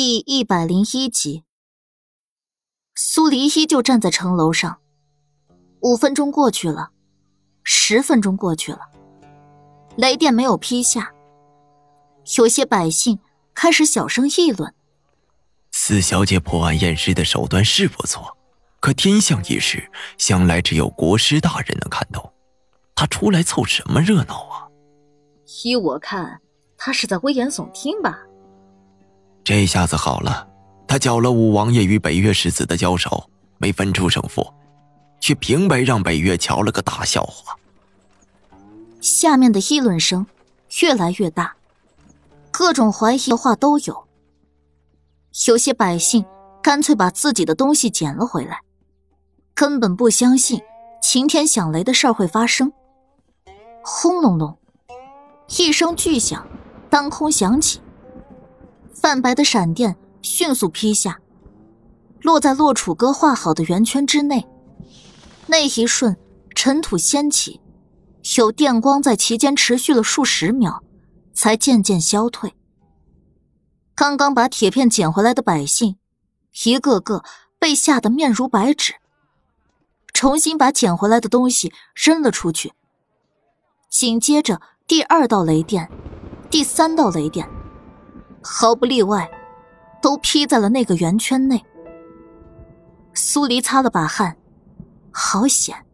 第一百零一集，苏黎依旧站在城楼上。五分钟过去了，十分钟过去了，雷电没有劈下。有些百姓开始小声议论：“四小姐破案验尸的手段是不错，可天象一事向来只有国师大人能看懂，她出来凑什么热闹啊？”依我看，她是在危言耸听吧。这下子好了，他搅了五王爷与北岳世子的交手，没分出胜负，却平白让北岳瞧了个大笑话。下面的议论声越来越大，各种怀疑的话都有。有些百姓干脆把自己的东西捡了回来，根本不相信晴天响雷的事儿会发生。轰隆隆，一声巨响，当空响起。泛白的闪电迅速劈下，落在洛楚歌画好的圆圈之内。那一瞬，尘土掀起，有电光在其间持续了数十秒，才渐渐消退。刚刚把铁片捡回来的百姓，一个个被吓得面如白纸，重新把捡回来的东西扔了出去。紧接着，第二道雷电，第三道雷电。毫不例外，都劈在了那个圆圈内。苏黎擦了把汗，好险！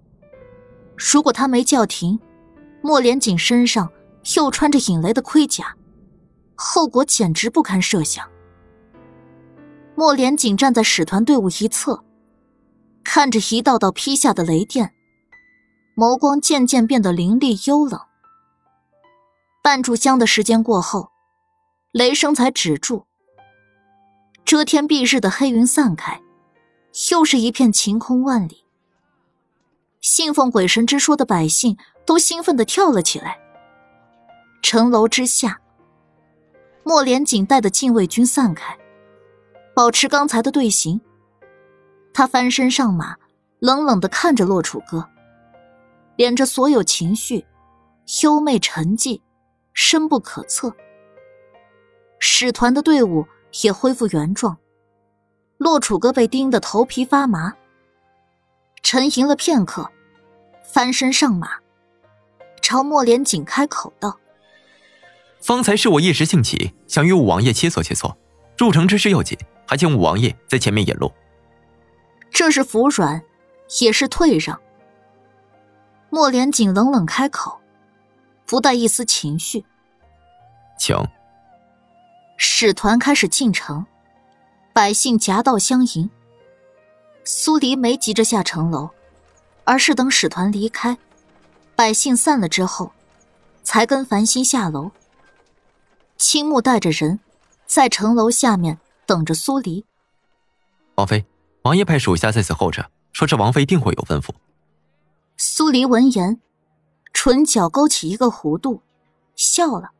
如果他没叫停，莫连锦身上又穿着引雷的盔甲，后果简直不堪设想。莫连锦站在使团队伍一侧，看着一道道劈下的雷电，眸光渐渐变得凌厉幽冷。半炷香的时间过后。雷声才止住，遮天蔽日的黑云散开，又是一片晴空万里。信奉鬼神之说的百姓都兴奋的跳了起来。城楼之下，莫连锦带的禁卫军散开，保持刚才的队形。他翻身上马，冷冷的看着洛楚歌，敛着所有情绪，幽媚沉寂，深不可测。使团的队伍也恢复原状，洛楚歌被盯得头皮发麻。沉吟了片刻，翻身上马，朝莫连锦开口道：“方才是我一时兴起，想与五王爷切磋切磋。入城之事要紧，还请五王爷在前面引路。”这是服软，也是退让。莫连锦冷冷开口，不带一丝情绪：“请。”使团开始进城，百姓夹道相迎。苏黎没急着下城楼，而是等使团离开，百姓散了之后，才跟繁星下楼。青木带着人，在城楼下面等着苏黎。王妃，王爷派属下在此候着，说这王妃定会有吩咐。苏黎闻言，唇角勾起一个弧度，笑了。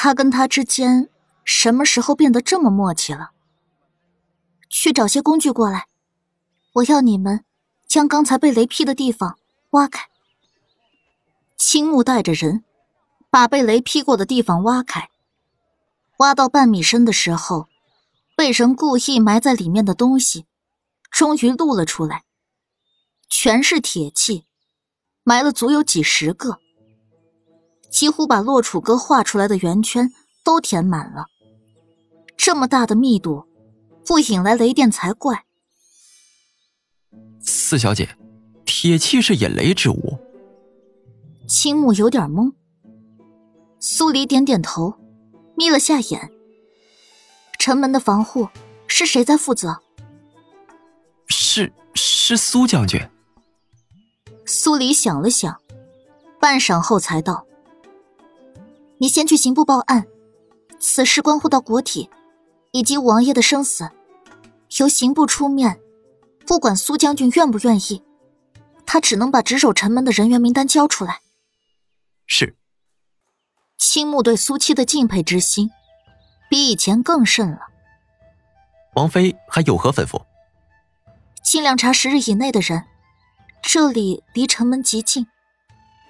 他跟他之间什么时候变得这么默契了？去找些工具过来，我要你们将刚才被雷劈的地方挖开。青木带着人把被雷劈过的地方挖开，挖到半米深的时候，被人故意埋在里面的东西终于露了出来，全是铁器，埋了足有几十个。几乎把洛楚歌画出来的圆圈都填满了。这么大的密度，不引来雷电才怪。四小姐，铁器是引雷之物。青木有点懵。苏黎点点头，眯了下眼。城门的防护是谁在负责？是是苏将军。苏黎想了想，半晌后才道。你先去刑部报案，此事关乎到国体，以及王爷的生死，由刑部出面，不管苏将军愿不愿意，他只能把值守城门的人员名单交出来。是。青木对苏七的敬佩之心，比以前更甚了。王妃还有何吩咐？尽量查十日以内的人，这里离城门极近，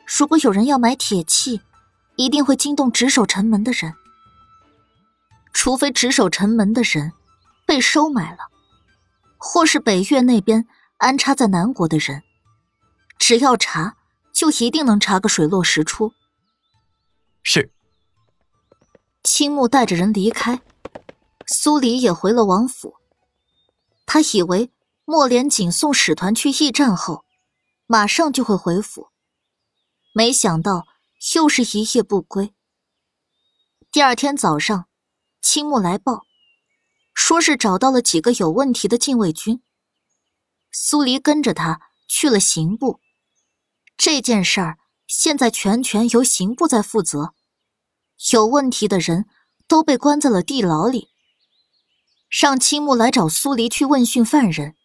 如果有人要买铁器。一定会惊动值守城门的人。除非值守城门的人被收买了，或是北越那边安插在南国的人，只要查，就一定能查个水落石出。是。青木带着人离开，苏黎也回了王府。他以为莫连锦送使团去驿站后，马上就会回府，没想到又是一夜不归。第二天早上，青木来报，说是找到了几个有问题的禁卫军。苏黎跟着他去了刑部，这件事儿现在全权由刑部在负责。有问题的人都被关在了地牢里。让青木来找苏黎去问讯犯人，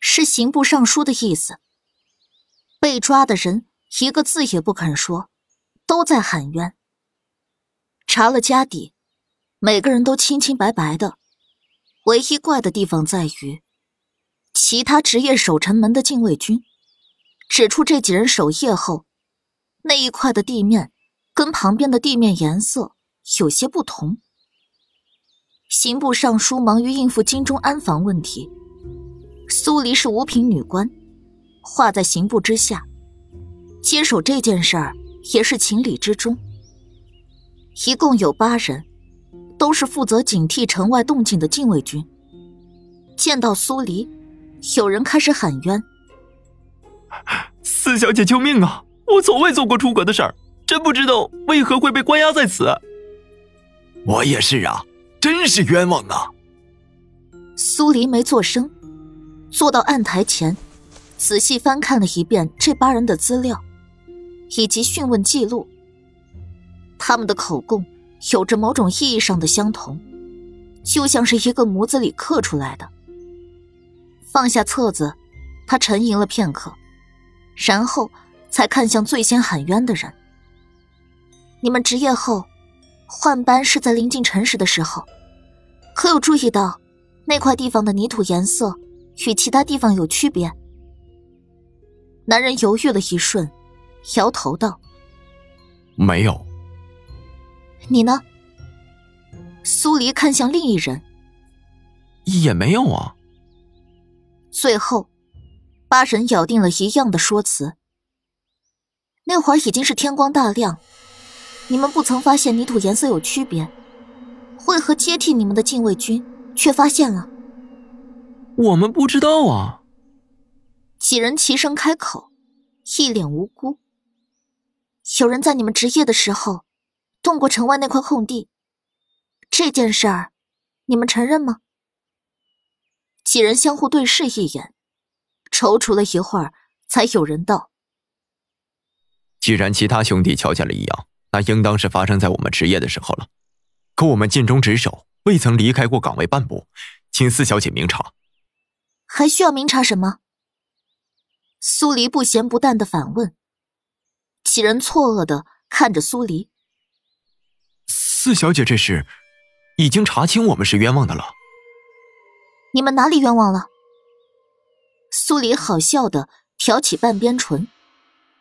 是刑部尚书的意思。被抓的人一个字也不肯说，都在喊冤。查了家底，每个人都清清白白的。唯一怪的地方在于，其他职业守城门的禁卫军指出这几人守夜后，那一块的地面。跟旁边的地面颜色有些不同。刑部尚书忙于应付京中安防问题，苏黎是五品女官，划在刑部之下，接手这件事儿也是情理之中。一共有八人，都是负责警惕城外动静的禁卫军。见到苏黎，有人开始喊冤：“四小姐救命啊！我从未做过出格的事儿。”真不知道为何会被关押在此。我也是啊，真是冤枉啊！苏黎没做声，坐到案台前，仔细翻看了一遍这八人的资料，以及讯问记录。他们的口供有着某种意义上的相同，就像是一个模子里刻出来的。放下册子，他沉吟了片刻，然后才看向最先喊冤的人。你们值夜后换班是在临近辰时的时候，可有注意到那块地方的泥土颜色与其他地方有区别？男人犹豫了一瞬，摇头道：“没有。”你呢？苏黎看向另一人，也没有啊。最后，八人咬定了一样的说辞。那会儿已经是天光大亮。你们不曾发现泥土颜色有区别，为何接替你们的禁卫军却发现了？我们不知道啊。几人齐声开口，一脸无辜。有人在你们值夜的时候动过城外那块空地，这件事儿，你们承认吗？几人相互对视一眼，踌躇了一会儿，才有人道：“既然其他兄弟瞧见了异样。”那应当是发生在我们值夜的时候了，可我们尽忠职守，未曾离开过岗位半步，请四小姐明察。还需要明察什么？苏黎不咸不淡的反问。几人错愕的看着苏黎。四小姐这事，已经查清我们是冤枉的了。你们哪里冤枉了？苏黎好笑的挑起半边唇，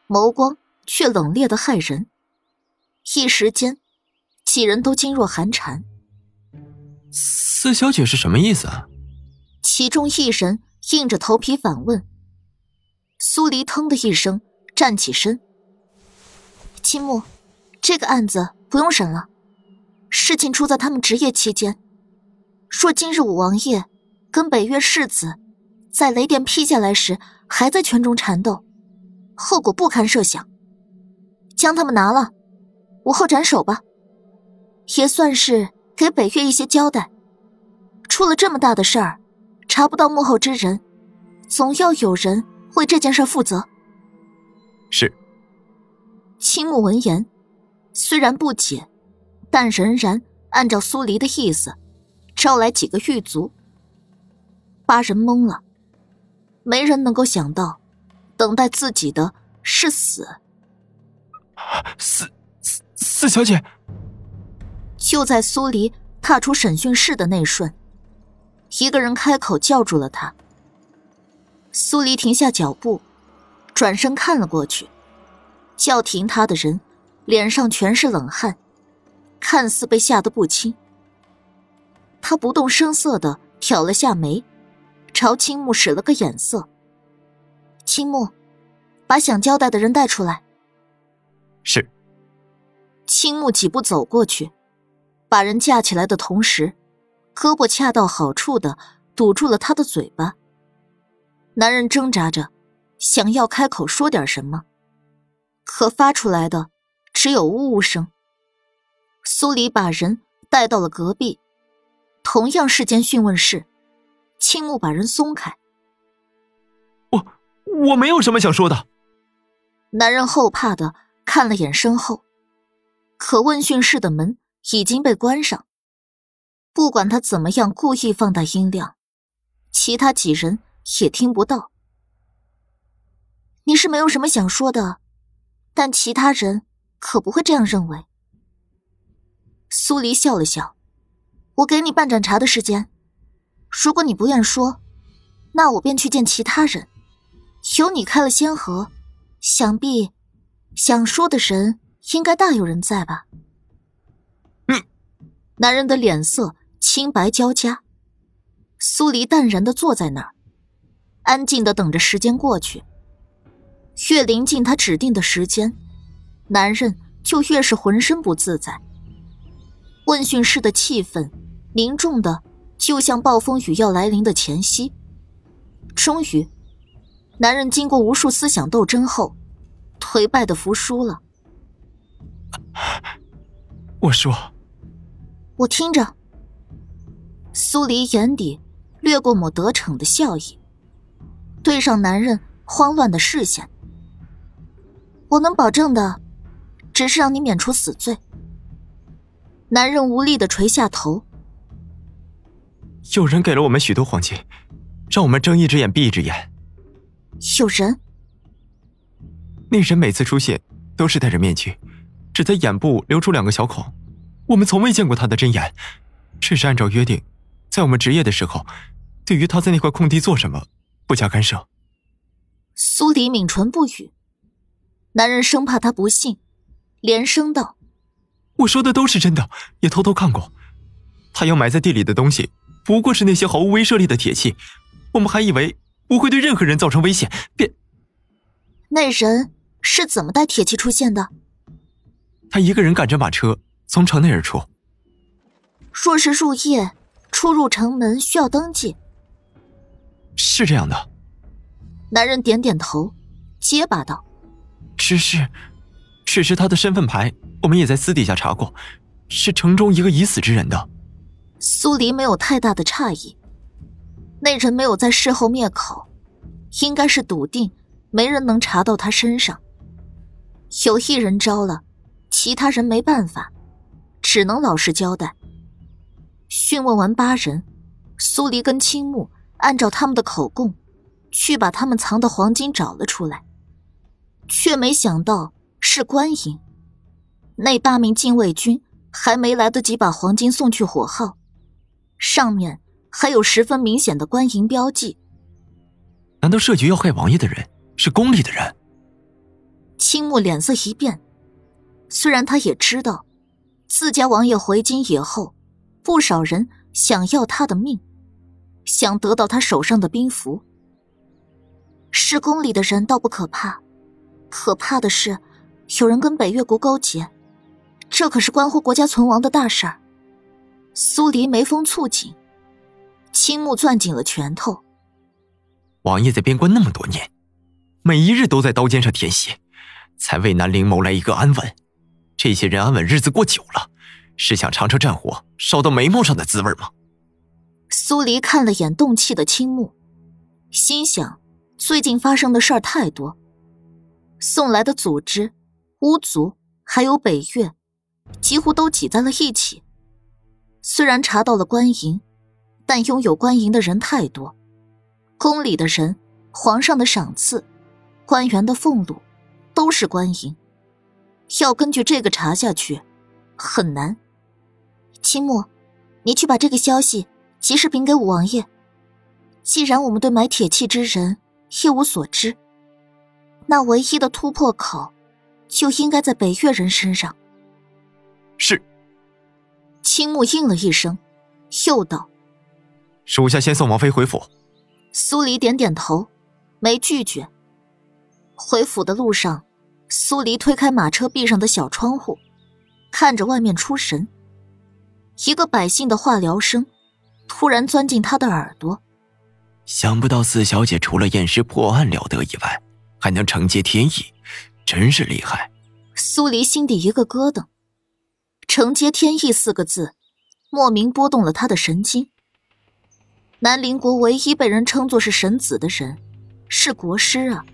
眸光却冷冽的骇人。一时间，几人都噤若寒蝉。四小姐是什么意思啊？其中一人硬着头皮反问。苏黎腾的一声站起身：“青木，这个案子不用审了。事情出在他们值夜期间。若今日武王爷跟北岳世子在雷电劈下来时还在圈中缠斗，后果不堪设想。将他们拿了。”午后斩首吧，也算是给北岳一些交代。出了这么大的事儿，查不到幕后之人，总要有人为这件事负责。是。青木闻言，虽然不解，但仍然按照苏黎的意思，招来几个狱卒。八人懵了，没人能够想到，等待自己的是死。四。四小姐，就在苏黎踏出审讯室的那瞬，一个人开口叫住了他。苏黎停下脚步，转身看了过去，叫停他的人脸上全是冷汗，看似被吓得不轻。他不动声色的挑了下眉，朝青木使了个眼色。青木，把想交代的人带出来。是。青木几步走过去，把人架起来的同时，胳膊恰到好处的堵住了他的嘴巴。男人挣扎着，想要开口说点什么，可发出来的只有呜呜声。苏黎把人带到了隔壁，同样是间讯问室。青木把人松开。我我没有什么想说的。男人后怕的看了眼身后，可问讯室的门已经被关上。不管他怎么样故意放大音量，其他几人也听不到。你是没有什么想说的，但其他人可不会这样认为。苏黎笑了笑：“我给你半盏茶的时间，如果你不愿说，那我便去见其他人。有你开了先河，想必想说的人应该大有人在吧？”嗯，男人的脸色青白交加。苏黎淡然的坐在那儿，安静的等着时间过去。越临近他指定的时间，男人就越是浑身不自在。问讯室的气氛凝重的，就像暴风雨要来临的前夕。终于，男人经过无数思想斗争后，颓败的服输了。我说，我听着。苏黎眼底掠过抹得逞的笑意，对上男人慌乱的视线。我能保证的，只是让你免除死罪。男人无力的垂下头。有人给了我们许多黄金，让我们睁一只眼闭一只眼。有人？那人每次出现都是戴着面具，只在眼部留出两个小孔。我们从未见过他的真眼，只是按照约定，在我们值夜的时候，对于他在那块空地做什么不加干涉。苏黎抿唇不语。男人生怕他不信，连声道。我说的都是真的，也偷偷看过。他要埋在地里的东西，不过是那些毫无威慑力的铁器。我们还以为不会对任何人造成危险，便……那人是怎么带铁器出现的？他一个人赶着马车从城内而出。若是入夜出入城门需要登记，是这样的。男人点点头，结巴道：“只是……”只是他的身份牌，我们也在私底下查过，是城中一个已死之人的。苏黎没有太大的诧异，那人没有在事后灭口，应该是笃定没人能查到他身上。有一人招了，其他人没办法，只能老实交代。讯问完八人，苏黎跟青木按照他们的口供，去把他们藏的黄金找了出来，却没想到。是官营，那八名禁卫军还没来得及把黄金送去火号，上面还有十分明显的官营标记。难道设局要害王爷的人是宫里的人？青木脸色一变，虽然他也知道，自家王爷回京以后，不少人想要他的命，想得到他手上的兵符。是宫里的人倒不可怕，可怕的是。有人跟北越国勾结，这可是关乎国家存亡的大事儿。苏黎眉峰蹙紧，青木攥紧了拳头。王爷在边关那么多年，每一日都在刀尖上舔血，才为南陵谋来一个安稳。这些人安稳日子过久了，是想尝尝战火烧到眉毛上的滋味吗？苏黎看了眼动气的青木，心想：最近发生的事儿太多，送来的组织。巫族还有北越，几乎都挤在了一起。虽然查到了官营，但拥有官营的人太多，宫里的人、皇上的赏赐、官员的俸禄，都是官营。要根据这个查下去，很难。青木，你去把这个消息及时禀给五王爷。既然我们对买铁器之人一无所知，那唯一的突破口。就应该在北越人身上。是。青木应了一声，又道：“属下先送王妃回府。”苏黎点点头，没拒绝。回府的路上，苏黎推开马车壁上的小窗户，看着外面出神。一个百姓的话聊声，突然钻进他的耳朵。想不到四小姐除了验尸破案了得以外，还能承接天意，真是厉害。苏黎心底一个咯噔，“承接天意”四个字，莫名拨动了他的神经。南陵国唯一被人称作是神子的人，是国师啊。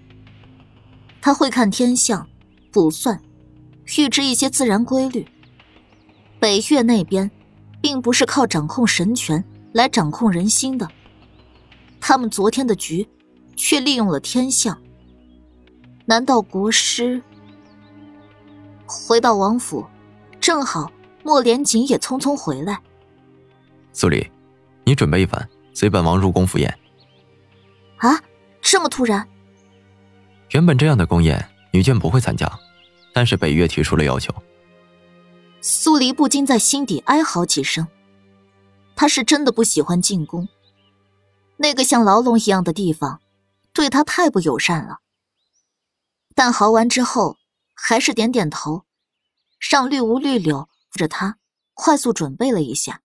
他会看天象、卜算、预知一些自然规律。北岳那边，并不是靠掌控神权来掌控人心的。他们昨天的局，却利用了天象。难道国师？回到王府，正好莫连锦也匆匆回来。苏黎，你准备一番，随本王入宫赴宴。啊，这么突然？原本这样的宫宴，女眷不会参加，但是北岳提出了要求。苏黎不禁在心底哀嚎几声。他是真的不喜欢进宫。那个像牢笼一样的地方，对他太不友善了。但嚎完之后，还是点点头，让绿芜绿柳扶着他，快速准备了一下。